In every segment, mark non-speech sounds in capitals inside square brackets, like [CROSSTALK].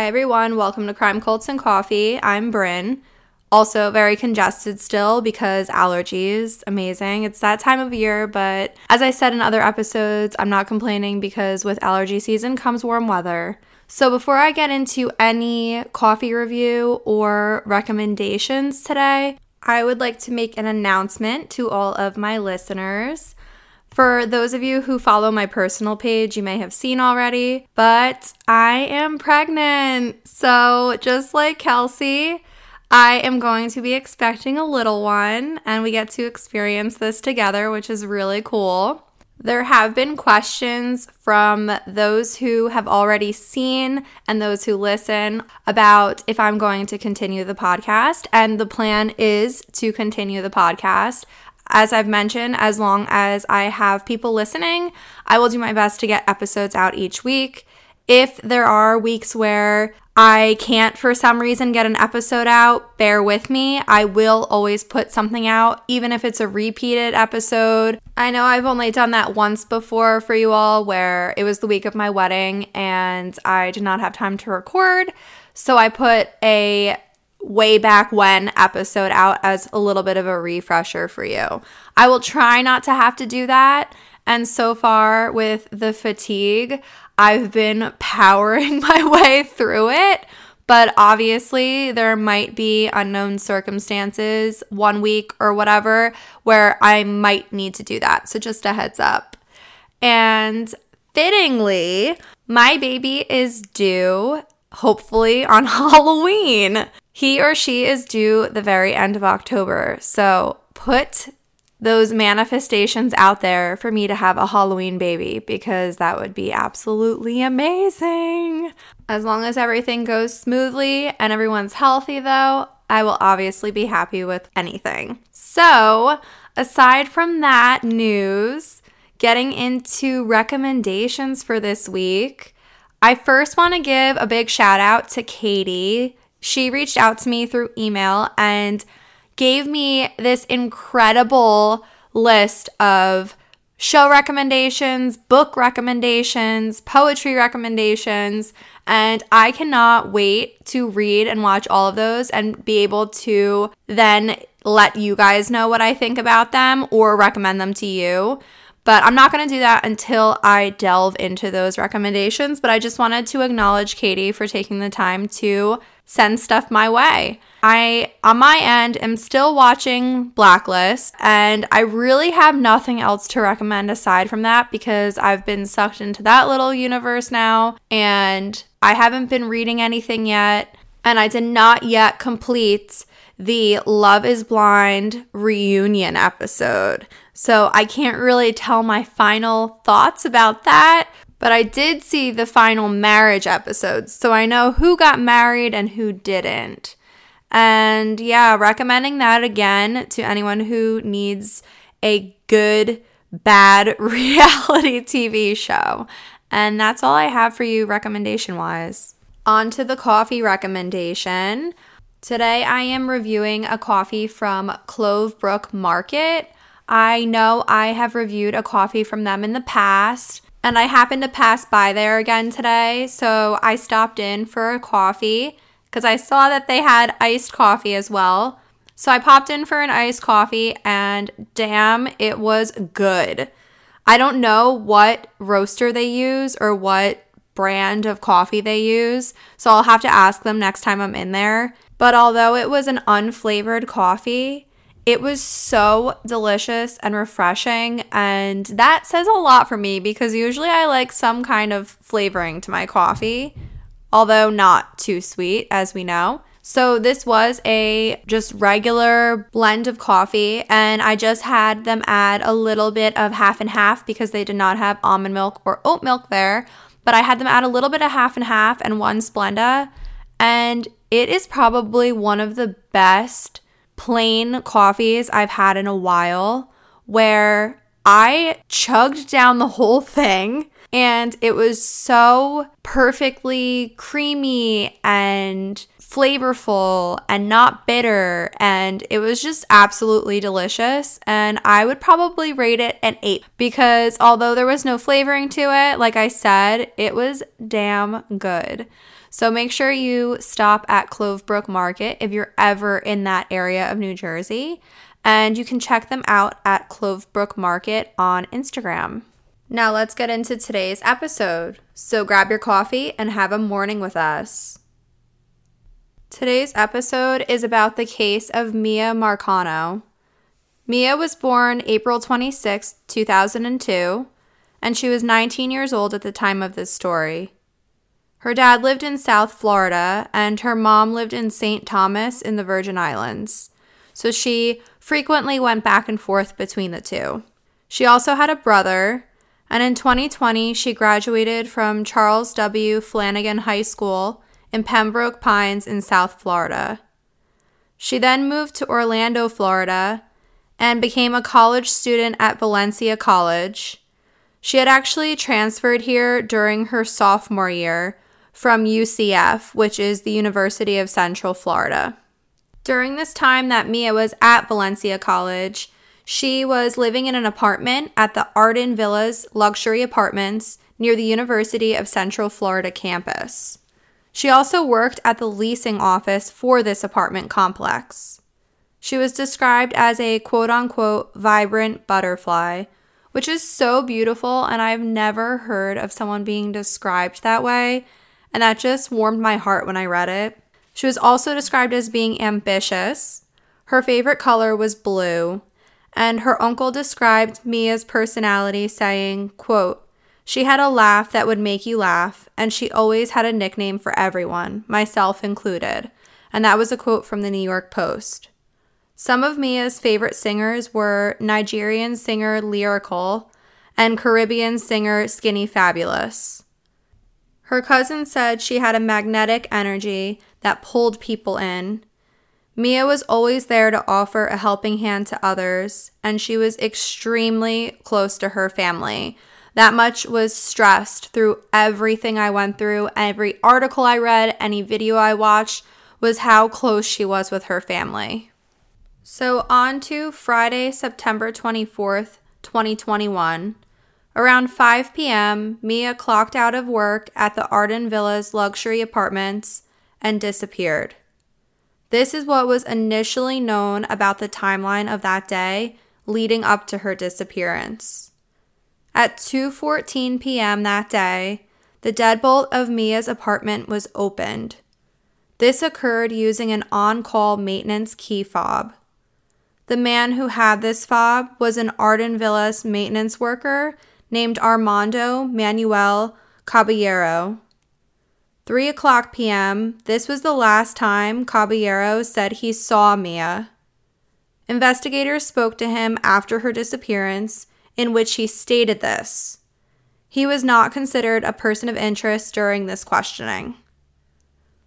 Hi, everyone. Welcome to Crime Cults and Coffee. I'm Bryn. Also, very congested still because allergies. Amazing. It's that time of year, but as I said in other episodes, I'm not complaining because with allergy season comes warm weather. So, before I get into any coffee review or recommendations today, I would like to make an announcement to all of my listeners. For those of you who follow my personal page, you may have seen already, but I am pregnant. So, just like Kelsey, I am going to be expecting a little one, and we get to experience this together, which is really cool. There have been questions from those who have already seen and those who listen about if I'm going to continue the podcast. And the plan is to continue the podcast. As I've mentioned, as long as I have people listening, I will do my best to get episodes out each week. If there are weeks where I can't for some reason get an episode out, bear with me. I will always put something out, even if it's a repeated episode. I know I've only done that once before for you all, where it was the week of my wedding and I did not have time to record. So I put a way back when episode out as a little bit of a refresher for you. I will try not to have to do that. And so far, with the fatigue, I've been [LAUGHS] powering [LAUGHS] my way through it. But obviously, there might be unknown circumstances one week or whatever where I might need to do that. So, just a heads up. And fittingly, my baby is due hopefully on [LAUGHS] Halloween. He or she is due the very end of October. So put those manifestations out there for me to have a Halloween baby because that would be absolutely amazing. As long as everything goes smoothly and everyone's healthy, though, I will obviously be happy with anything. So, aside from that news, getting into recommendations for this week, I first want to give a big shout out to Katie. She reached out to me through email and gave me this incredible list of show recommendations, book recommendations, poetry recommendations, and I cannot wait to read and watch all of those and be able to then let you guys know what I think about them or recommend them to you. But I'm not going to do that until I delve into those recommendations. But I just wanted to acknowledge Katie for taking the time to send stuff my way. I, on my end, am still watching Blacklist, and I really have nothing else to recommend aside from that because I've been sucked into that little universe now, and I haven't been reading anything yet, and I did not yet complete the Love is Blind reunion episode. So I can't really tell my final thoughts about that, but I did see the final marriage episodes, so I know who got married and who didn't. And yeah, recommending that again to anyone who needs a good, bad [LAUGHS] reality TV show. And that's all I have for you recommendation wise. On to the coffee recommendation. Today I am reviewing a coffee from Clovebrook Market. I know I have reviewed a coffee from them in the past, and I happened to pass by there again today, so I stopped in for a coffee because I saw that they had iced coffee as well. So I popped in for an iced coffee, and damn, it was good. I don't know what roaster they use or what brand of coffee they use, so I'll have to ask them next time I'm in there. But although it was an unflavored coffee, it was so delicious and refreshing, and that says a lot for me because usually I like some kind of flavoring to my coffee, although not too sweet, as we know. So, this was a just regular blend of coffee, and I just had them add a little bit of half and half because they did not have almond milk or oat milk there. But I had them add a little bit of half and half and one Splenda, and it is probably one of the best plain coffees I've had in a while where I chugged down the whole thing and it was so perfectly creamy and flavorful and not bitter and it was just absolutely delicious and I would probably rate it an 8 because although there was no flavoring to it like I said it was damn good. So make sure you stop at Clovebrook Market if you're ever in that area of New Jersey. And you can check them out at Clovebrook Market on Instagram. Now let's get into today's episode. So grab your coffee and have a morning with us. Today's episode is about the case of Miya Marcano. Miya was born April 26, 2002, and she was 19 years old at the time of this story. Her dad lived in South Florida, and her mom lived in St. Thomas in the Virgin Islands, so she frequently went back and forth between the two. She also had a brother, and in 2020, she graduated from Charles W. Flanagan High School in Pembroke Pines in South Florida. She then moved to Orlando, Florida, and became a college student at Valencia College. She had actually transferred here during her sophomore year from UCF, which is the University of Central Florida. During this time that Miya was at Valencia College, she was living in an apartment at the Arden Villas luxury apartments near the University of Central Florida campus. She also worked at the leasing office for this apartment complex. She was described as a quote unquote vibrant butterfly, which is so beautiful, and I've never heard of someone being described that way, and that just warmed my heart when I read it. She was also described as being ambitious. Her favorite color was blue, and her uncle described Miya's personality saying, quote, she had a laugh that would make you laugh, and she always had a nickname for everyone, myself included. And that was a quote from the New York Post. Some of Miya's favorite singers were Nigerian singer Lyrical and Caribbean singer Skinny Fabulous. Her cousin said she had a magnetic energy that pulled people in, Miya was always there to offer a helping hand to others, and she was extremely close to her family. That much was stressed through everything I went through, every article I read, any video I watched, was how close she was with her family. So, on to Friday, September 24th, 2021. Around 5 p.m., Miya clocked out of work at the Arden Villas luxury apartments and disappeared. This is what was initially known about the timeline of that day leading up to her disappearance. At 2:14 p.m. that day, the deadbolt of Miya's apartment was opened. This occurred using an on-call maintenance key fob. The man who had this fob was an Arden Villas maintenance worker named Armando Manuel Caballero. 3 o'clock p.m., this was the last time Caballero said he saw Miya. Investigators spoke to him after her disappearance, in which he stated this. He was not considered a person of interest during this questioning.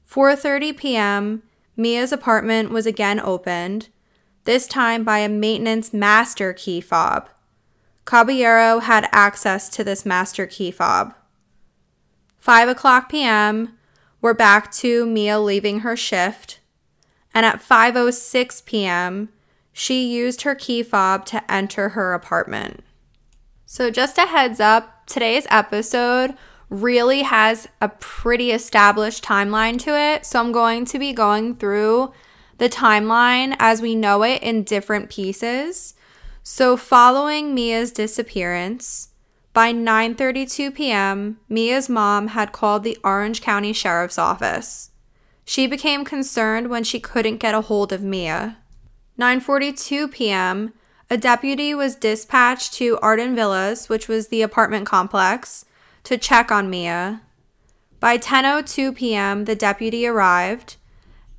4:30 p.m., Miya's apartment was again opened, this time by a maintenance master key fob. Caballero had access to this master key fob. 5 o'clock p.m., we're back to Miya leaving her shift. And at 5:06 p.m., she used her key fob to enter her apartment. So just a heads up, today's episode really has a pretty established timeline to it. So I'm going to be going through the timeline as we know it in different pieces. So following Miya's disappearance, by 9:32 p.m., Miya's mom had called the Orange County Sheriff's Office. She became concerned when she couldn't get a hold of Miya. 9:42 p.m., a deputy was dispatched to Arden Villas, which was the apartment complex, to check on Miya. By 10:02 p.m., the deputy arrived,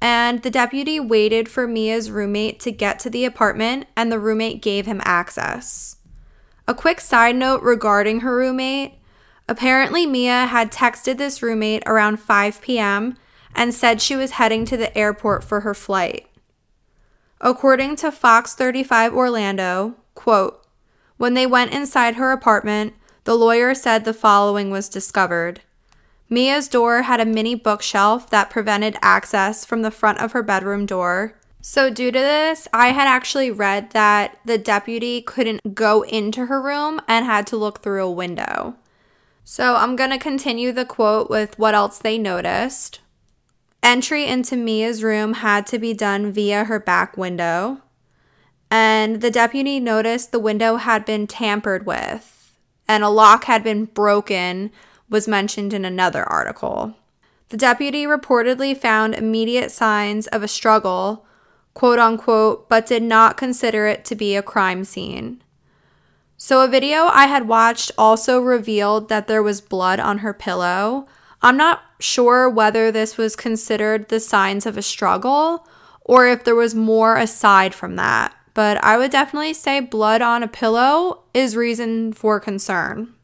and the deputy waited for Miya's roommate to get to the apartment and the roommate gave him access. A quick side note regarding her roommate apparently, Miya had texted this roommate around 5 p.m. and said she was heading to the airport for her flight. According to Fox 35 Orlando, quote, when they went inside her apartment, the lawyer said the following was discovered. Miya's door had a mini bookshelf that prevented access from the front of her bedroom door. So, due to this, I had actually read that the deputy couldn't go into her room and had to look through a window. So I'm going to continue the quote with what else they noticed. Entry into Miya's room had to be done via her back window, and the deputy noticed the window had been tampered with, and a lock had been broken, was mentioned in another article. The deputy reportedly found immediate signs of a struggle, quote unquote, but did not consider it to be a crime scene. So, a video I had watched also revealed that there was blood on her pillow. I'm not sure whether this was considered the signs of a struggle or if there was more aside from that, but I would definitely say blood on a pillow is reason for concern.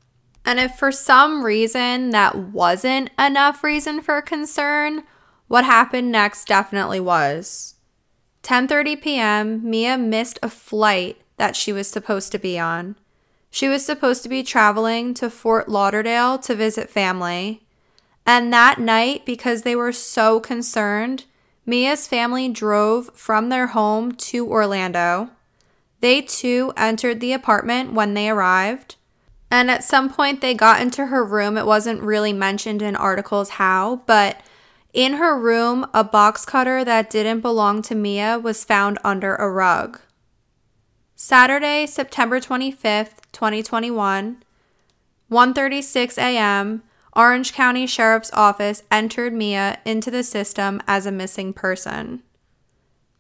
And if for some reason that wasn't enough reason for concern, what happened next definitely was. 10:30 p.m., Miya missed a flight that she was supposed to be on. She was supposed to be traveling to Fort Lauderdale to visit family. And that night, because they were so concerned, Miya's family drove from their home to Orlando. They too entered the apartment when they arrived. And at some point, they got into her room. It wasn't really mentioned in articles how, but in her room, a box cutter that didn't belong to Miya was found under a rug. Saturday, September 25th, 2021, 1:36 a.m., Orange County Sheriff's Office entered Miya into the system as a missing person.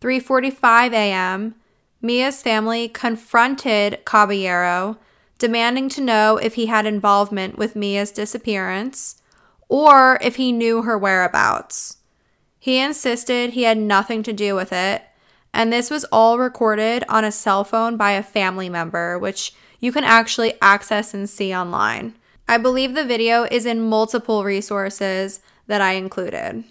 3:45 a.m., Miya's family confronted Caballero, demanding to know if he had involvement with Miya's disappearance or if he knew her whereabouts. He insisted he had nothing to do with it and this was all recorded on a cell phone by a family member, which you can actually access and see online. I believe the video is in multiple resources that I included.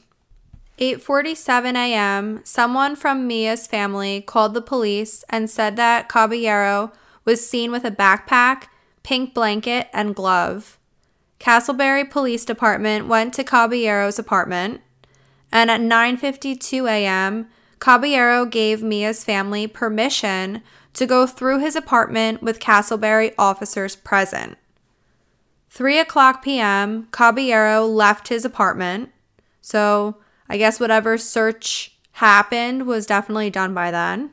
8:47 a.m., someone from Miya's family called the police and said that Caballero was seen with a backpack, pink blanket, and glove. Casselberry Police Department went to Caballero's apartment, and at 9:52 a.m., Caballero gave Miya's family permission to go through his apartment with Casselberry officers present. 3 o'clock p.m., Caballero left his apartment. So I guess whatever search happened was definitely done by then.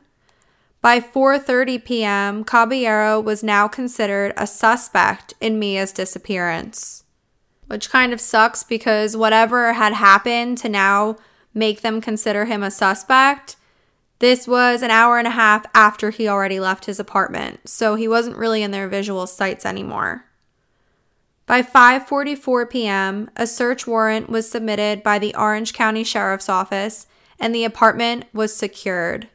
By 4:30 p.m., Caballero was now considered a suspect in Miya's disappearance. Which kind of sucks because whatever had happened to now make them consider him a suspect. This was an hour and a half after he already left his apartment, so he wasn't really in their visual sights anymore. By 5:44 p.m., a search warrant was submitted by the Orange County Sheriff's Office and the apartment was secured.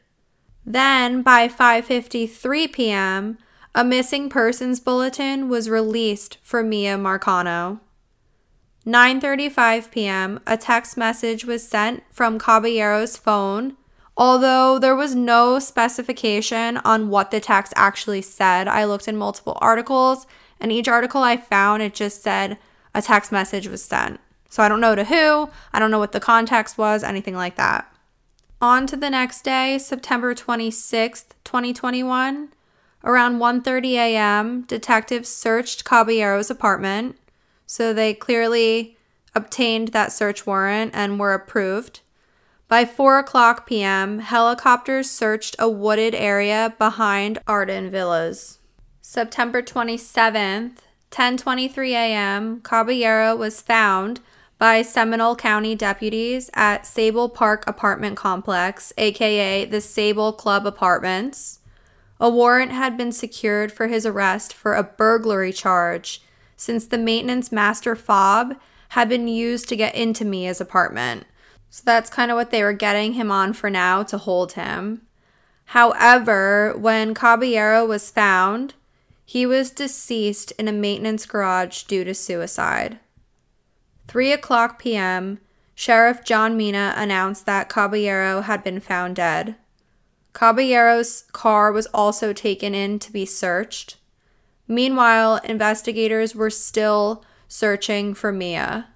Then by 5:53 p.m., a missing persons bulletin was released for Miya Marcano. 9:35 p.m., a text message was sent from Caballero's phone. Although there was no specification on what the text actually said, I looked in multiple articles, and each article I found it just said a text message was sent. So I don't know to who, I don't know what the context was, anything like that. On to the next day, September 26th, 2021. Around 1:30 a.m., detectives searched Caballero's apartment. So they clearly obtained that search warrant and were approved. By 4 o'clock p.m., helicopters searched a wooded area behind Arden Villas. September 27th, 10:23 a.m., Caballero was found by Seminole County deputies at Sabal Park Apartment Complex, aka the Sabal Club Apartments. A warrant had been secured for his arrest for a burglary charge since the maintenance master fob had been used to get into Miya's apartment. So that's kind of what they were getting him on for now to hold him. However, when Caballero was found, he was deceased in a maintenance garage due to suicide. 3 o'clock p.m., Sheriff John Mina announced that Caballero had been found dead. Caballero's car was also taken in to be searched. Meanwhile, investigators were still searching for Miya.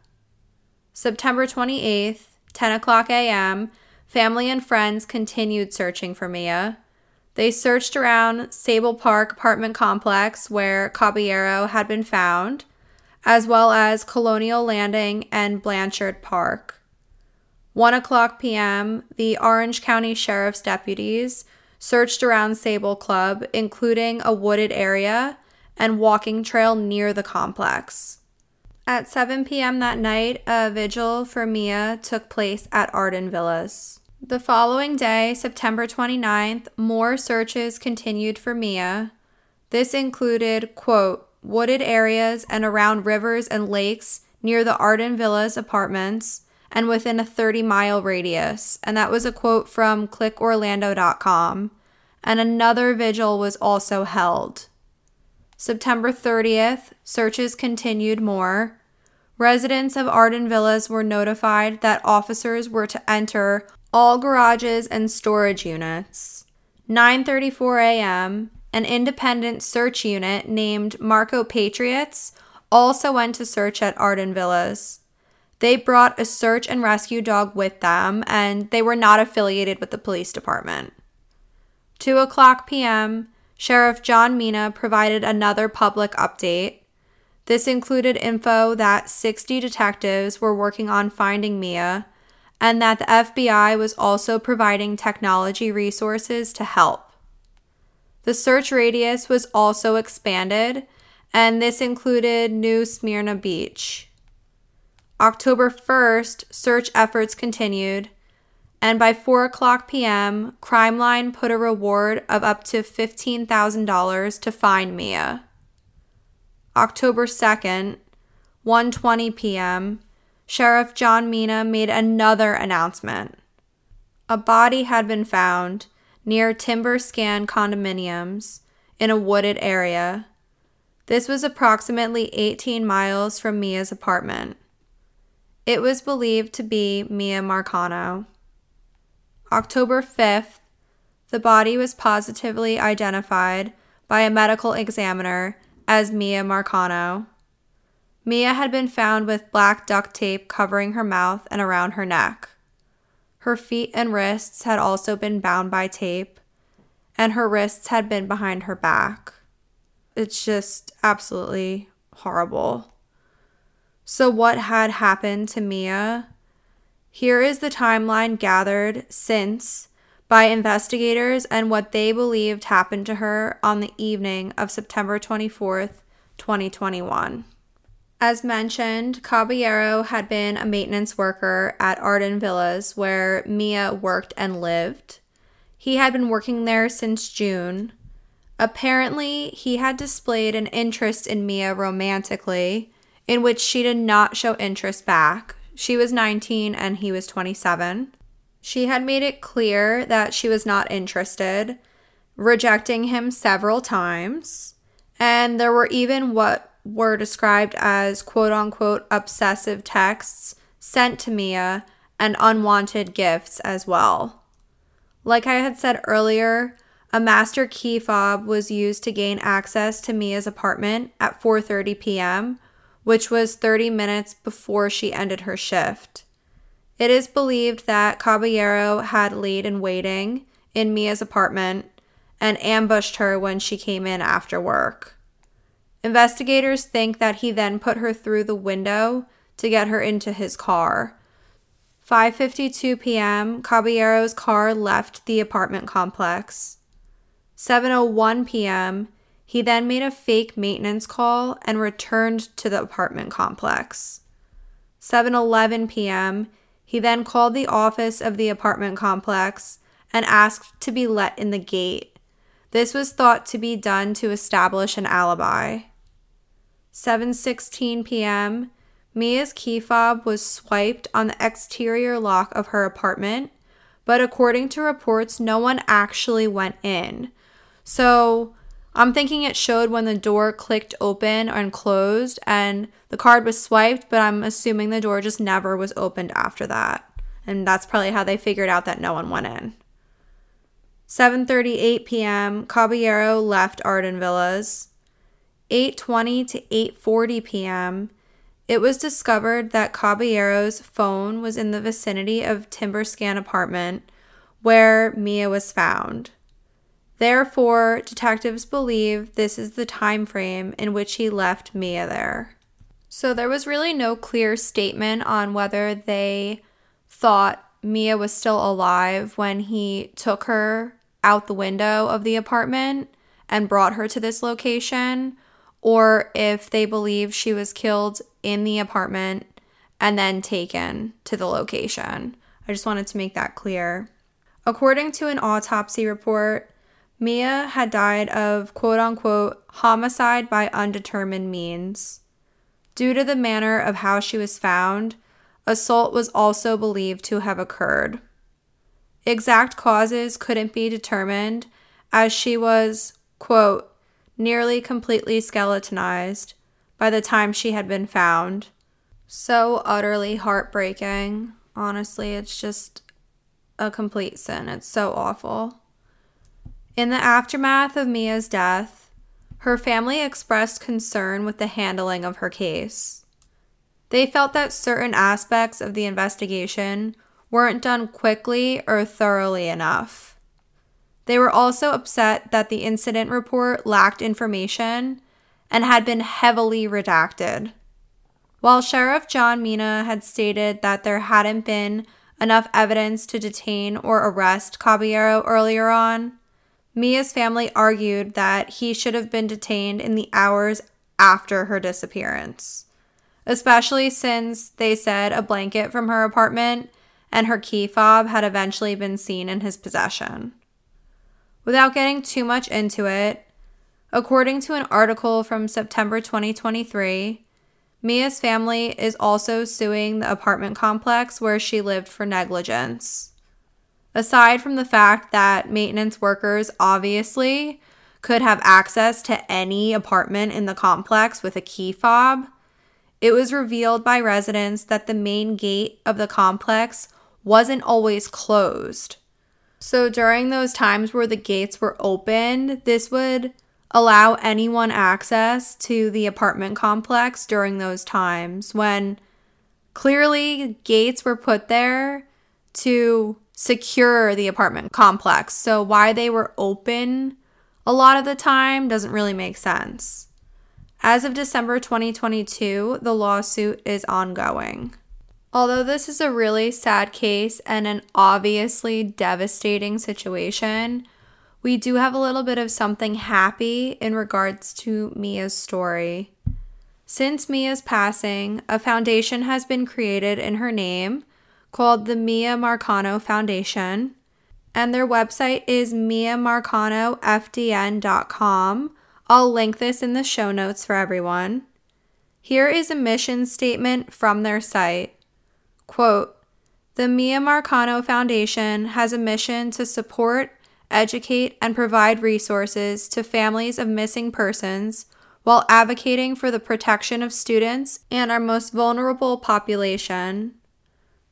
September 28th, 10 o'clock a.m., family and friends continued searching for Miya. They searched around Sabal Park apartment complex where Caballero had been found, as well as Colonial Landing and Blanchard Park. 1 o'clock p.m., the Orange County Sheriff's deputies searched around Sabal Club, including a wooded area and walking trail near the complex. At 7 p.m. that night, a vigil for Miya took place at Arden Villas. The following day, September 29th, more searches continued for Miya. This included, quote, wooded areas and around rivers and lakes near the Arden Villas apartments and within a 30 mile radius. And that was a quote from clickorlando.com. And another vigil was also held. September 30th, searches continued more. Residents of Arden Villas were notified that officers were to enter all garages and storage units. 9:34 a.m., an independent search unit named Marco Patriots also went to search at Arden Villas. They brought a search and rescue dog with them, and they were not affiliated with the police department. 2 o'clock p.m., Sheriff John Mina provided another public update. This included info that 60 detectives were working on finding Miya and that the FBI was also providing technology resources to help. The search radius was also expanded, and this included New Smyrna Beach. October 1st, search efforts continued, and by 4 o'clock p.m., Crimeline put a reward of up to $15,000 to find Miya. October 2nd, 1:20 p.m., Sheriff John Mina made another announcement. A body had been found near Tymber Skan condominiums in a wooded area. This was approximately 18 miles from Miya's apartment. It was believed to be Miya Marcano. October 5th, the body was positively identified by a medical examiner as Miya Marcano. Miya had been found with black duct tape covering her mouth and around her neck. Her feet and wrists had also been bound by tape, and her wrists had been behind her back. It's just absolutely horrible. So, what had happened to Miya? Here is the timeline gathered since by investigators and what they believed happened to her on the evening of September 24th, 2021. As mentioned, Caballero had been a maintenance worker at Arden Villas where Miya worked and lived. He had been working there since June. Apparently, he had displayed an interest in Miya romantically, in which she did not show interest back. She was 19 and he was 27. She had made it clear that she was not interested, rejecting him several times. And there were even what were described as quote unquote obsessive texts sent to Miya and unwanted gifts as well. Like I had said earlier, a master key fob was used to gain access to Miya's apartment at 4:30 p.m., which was 30 minutes before she ended her shift. It is believed that Caballero had laid in waiting in Miya's apartment and ambushed her when she came in after work. Investigators think that he then put her through the window to get her into his car. 5:52 p.m., Caballero's car left the apartment complex. 7:01 p.m., he then made a fake maintenance call and returned to the apartment complex. 7:11 p.m., he then called the office of the apartment complex and asked to be let in the gate. This was thought to be done to establish an alibi. 7:16 p.m., Miya's key fob was swiped on the exterior lock of her apartment, but according to reports, no one actually went in. So, I'm thinking it showed when the door clicked open and closed and the card was swiped, but I'm assuming the door just never was opened after that. And that's probably how they figured out that no one went in. 7:38 p.m. Caballero left Arden Villas. 8:20 to 8:40 p.m., it was discovered that Caballero's phone was in the vicinity of Tymber Skan apartment where Miya was found. Therefore, detectives believe this is the time frame in which he left Miya there. So there was really no clear statement on whether they thought Miya was still alive when he took her out the window of the apartment and brought her to this location, or if they believe she was killed in the apartment and then taken to the location. I just wanted to make that clear. According to an autopsy report, Miya had died of quote unquote homicide by undetermined means. Due to the manner of how she was found, assault was also believed to have occurred. Exact causes couldn't be determined as she was, quote, nearly completely skeletonized by the time she had been found. So utterly heartbreaking. Honestly, it's just a complete sin. It's so awful. In the aftermath of Miya's death, her family expressed concern with the handling of her case. They felt that certain aspects of the investigation weren't done quickly or thoroughly enough. They were also upset that the incident report lacked information and had been heavily redacted. While Sheriff John Mina had stated that there hadn't been enough evidence to detain or arrest Caballero earlier on, Miya's family argued that he should have been detained in the hours after her disappearance, especially since they said a blanket from her apartment and her key fob had eventually been seen in his possession. Without getting too much into it, according to an article from September 2023, Miya's family is also suing the apartment complex where she lived for negligence. Aside from the fact that maintenance workers obviously could have access to any apartment in the complex with a key fob, it was revealed by residents that the main gate of the complex wasn't always closed. So during those times where the gates were opened, this would allow anyone access to the apartment complex during those times when clearly gates were put there to secure the apartment complex. So, why they were open a lot of the time doesn't really make sense. As of December 2022, the lawsuit is ongoing. Although this is a really sad case and an obviously devastating situation, we do have a little bit of something happy in regards to Miya's story. Since Miya's passing, a foundation has been created in her name called the Miya Marcano Foundation, and their website is miyamarcanofdn.com. I'll link this in the show notes for everyone. Here is a mission statement from their site. Quote, the Miya Marcano Foundation has a mission to support, educate, and provide resources to families of missing persons while advocating for the protection of students and our most vulnerable population.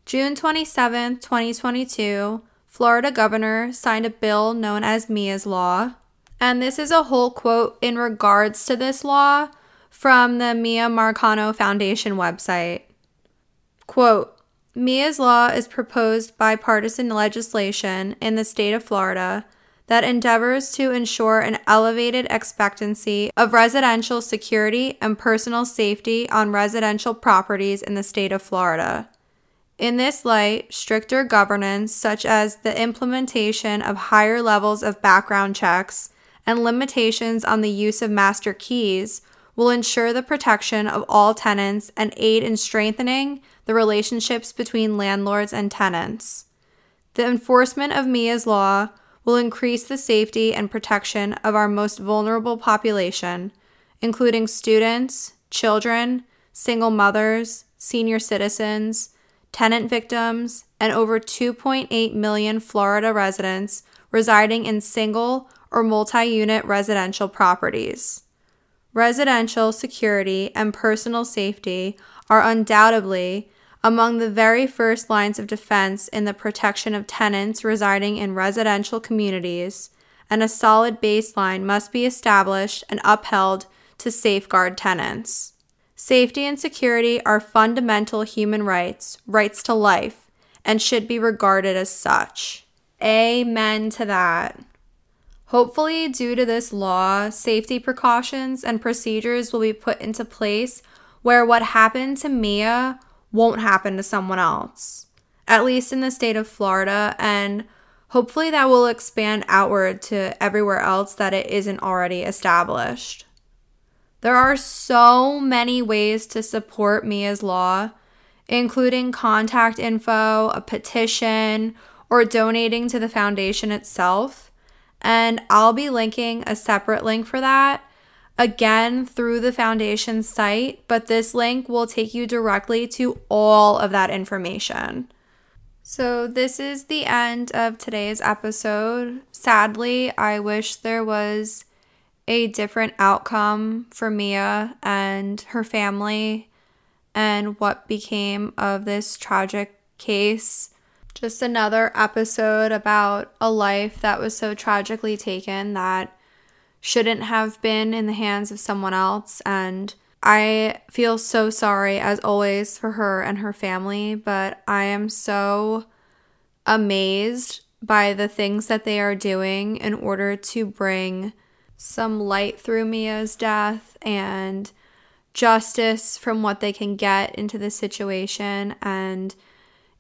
June 27, 2022, Florida governor signed a bill known as Miya's Law. And this is a whole quote in regards to this law from the Miya Marcano Foundation website. Quote Miya's Law is proposed bipartisan legislation in the state of Florida that endeavors to ensure an elevated expectancy of residential security and personal safety on residential properties in the state of Florida. In this light, stricter governance, such as the implementation of higher levels of background checks and limitations on the use of master keys, will ensure the protection of all tenants and aid in strengthening the relationships between landlords and tenants. The enforcement of Miya's Law will increase the safety and protection of our most vulnerable population, including students, children, single mothers, senior citizens, tenant victims, and over 2.8 million Florida residents residing in single or multi unit residential properties. Residential security and personal safety are undoubtedly among the very first lines of defense in the protection of tenants residing in residential communities, and a solid baseline must be established and upheld to safeguard tenants. Safety and security are fundamental human rights, rights to life, and should be regarded as such. Amen to that. Hopefully, due to this law, safety precautions and procedures will be put into place where what happened to Miya won't happen to someone else, at least in the state of Florida. And hopefully that will expand outward to everywhere else that it isn't already established. There are so many ways to support Miya's Law, including contact info, a petition, or donating to the foundation itself. And I'll be linking a separate link for that again through the foundation site, but this link will take you directly to all of that information. So, this is the end of today's episode. Sadly, I wish there was a different outcome for Miya and her family and what became of this tragic case. Just another episode about a life that was so tragically taken that shouldn't have been in the hands of someone else. And I feel so sorry, as always, for her and her family, but I am so amazed by the things that they are doing in order to bring some light through Miya's death and justice from what they can get into the situation. And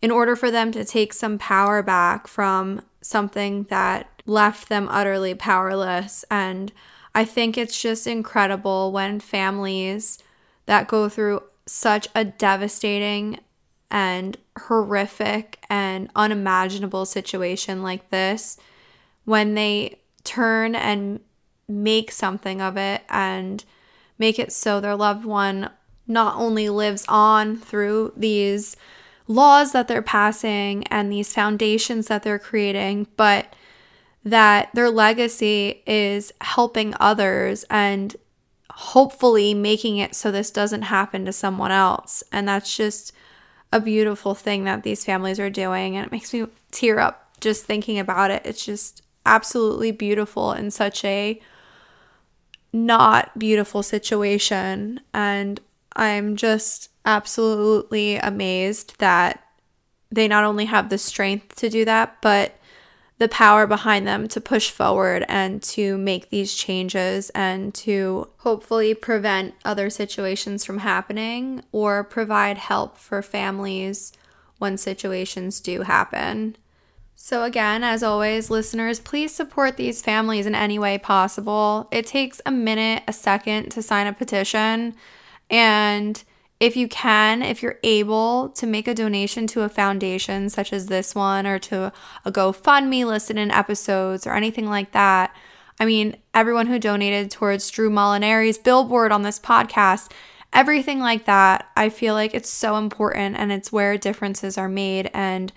in order for them to take some power back from something that left them utterly powerless. And I think it's just incredible when families that go through such a devastating and horrific and unimaginable situation like this, when they turn and make something of it and make it so their loved one not only lives on through these laws that they're passing and these foundations that they're creating, but that their legacy is helping others and hopefully making it so this doesn't happen to someone else. And that's just a beautiful thing that these families are doing. And it makes me tear up just thinking about it. It's just absolutely beautiful in such a not beautiful situation. And I'm just absolutely amazed that they not only have the strength to do that, but the power behind them to push forward and to make these changes and to hopefully prevent other situations from happening or provide help for families when situations do happen. So, again, as always, listeners, please support these families in any way possible. It takes a minute, a second to sign a petition. And if you can, if you're able to make a donation to a foundation such as this one or to a GoFundMe listed in episodes or anything like that, I mean, everyone who donated towards Drew Molinari's billboard on this podcast, everything like that, I feel like it's so important and it's where differences are made and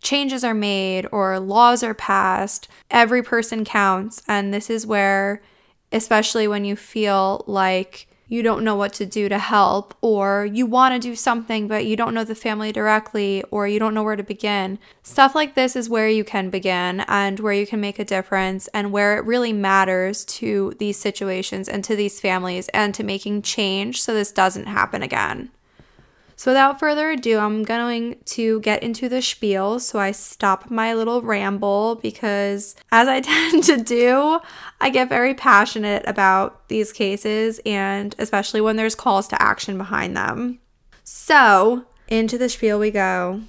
changes are made or laws are passed, every person counts. And this is where, especially when you feel like you don't know what to do to help, or you want to do something but you don't know the family directly, or you don't know where to begin. Stuff like this is where you can begin and where you can make a difference and where it really matters to these situations and to these families and to making change so this doesn't happen again. So, without further ado, I'm going to get into the spiel. So, I stop my little ramble because, as I [LAUGHS] tend to do, I get very passionate about these cases and especially when there's calls to action behind them. So, into the spiel we go.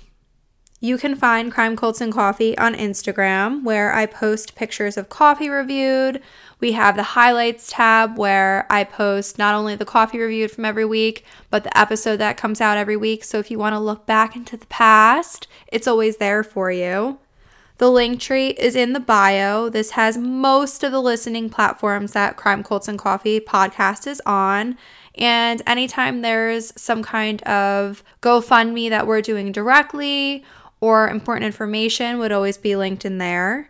You can find Crime Cults and Coffee on Instagram, where I post pictures of coffee reviewed. We have the highlights tab where I post not only the coffee reviewed from every week, but the episode that comes out every week. So if you want to look back into the past, it's always there for you. The link tree is in the bio. This has most of the listening platforms that Crime Cults and Coffee podcast is on. And anytime there's some kind of GoFundMe that we're doing directly or important information would always be linked in there.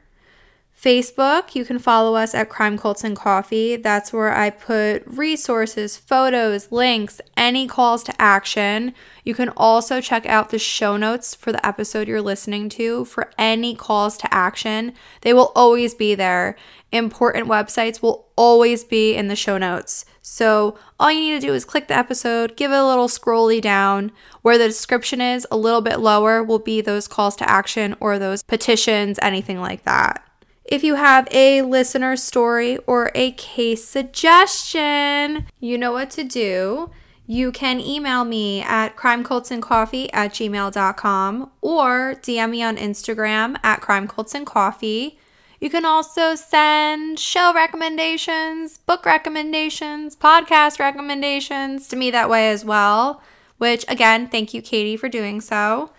Facebook, you can follow us at Crime Cults and Coffee. That's where I put resources, photos, links, any calls to action. You can also check out the show notes for the episode you're listening to for any calls to action. They will always be there. Important websites will always be in the show notes. So all you need to do is click the episode, give it a little scrolly down. Where the description is a little bit lower will be those calls to action or those petitions, anything like that. If you have a listener story or a case suggestion, you know what to do. You can email me at crimecultsandcoffee at gmail.com or DM me on Instagram at crimecultsandcoffee. You can also send show recommendations, book recommendations, podcast recommendations to me that way as well, which again, thank you, Katie, for doing so.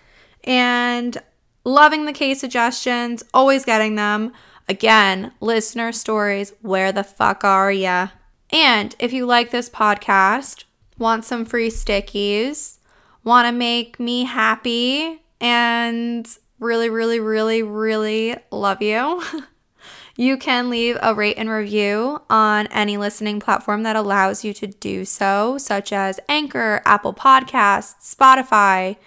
And loving the case suggestions, always getting them. Again, listener stories, where the fuck are ya? And if you like this podcast, want some free stickies, want to make me happy, and really, really, really, really love you, [LAUGHS] you can leave a rate and review on any listening platform that allows you to do so, such as Anchor, Apple Podcasts, Spotify.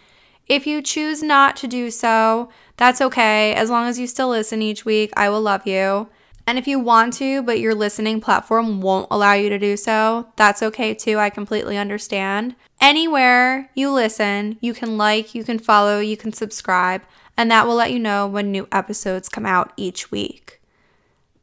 If you choose not to do so, that's okay. As long as you still listen each week, I will love you. And if you want to, but your listening platform won't allow you to do so, that's okay too. I completely understand. Anywhere you listen, you can like, you can follow, you can subscribe, and that will let you know when new episodes come out each week.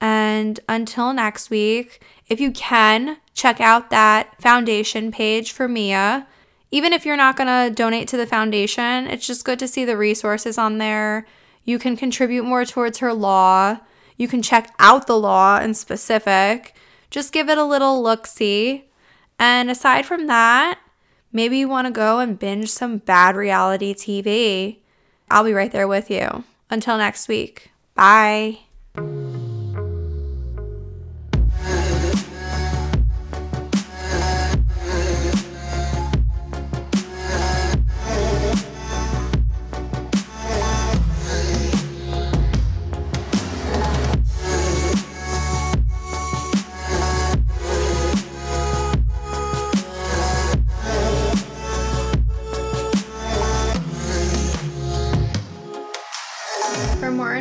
And until next week, if you can, check out that foundation page for Miya. Even if you're not going to donate to the foundation, it's just good to see the resources on there. You can contribute more towards her law. You can check out the law in specific. Just give it a little look see. And aside from that, maybe you want to go and binge some bad reality TV. I'll be right there with you. Until next week. Bye.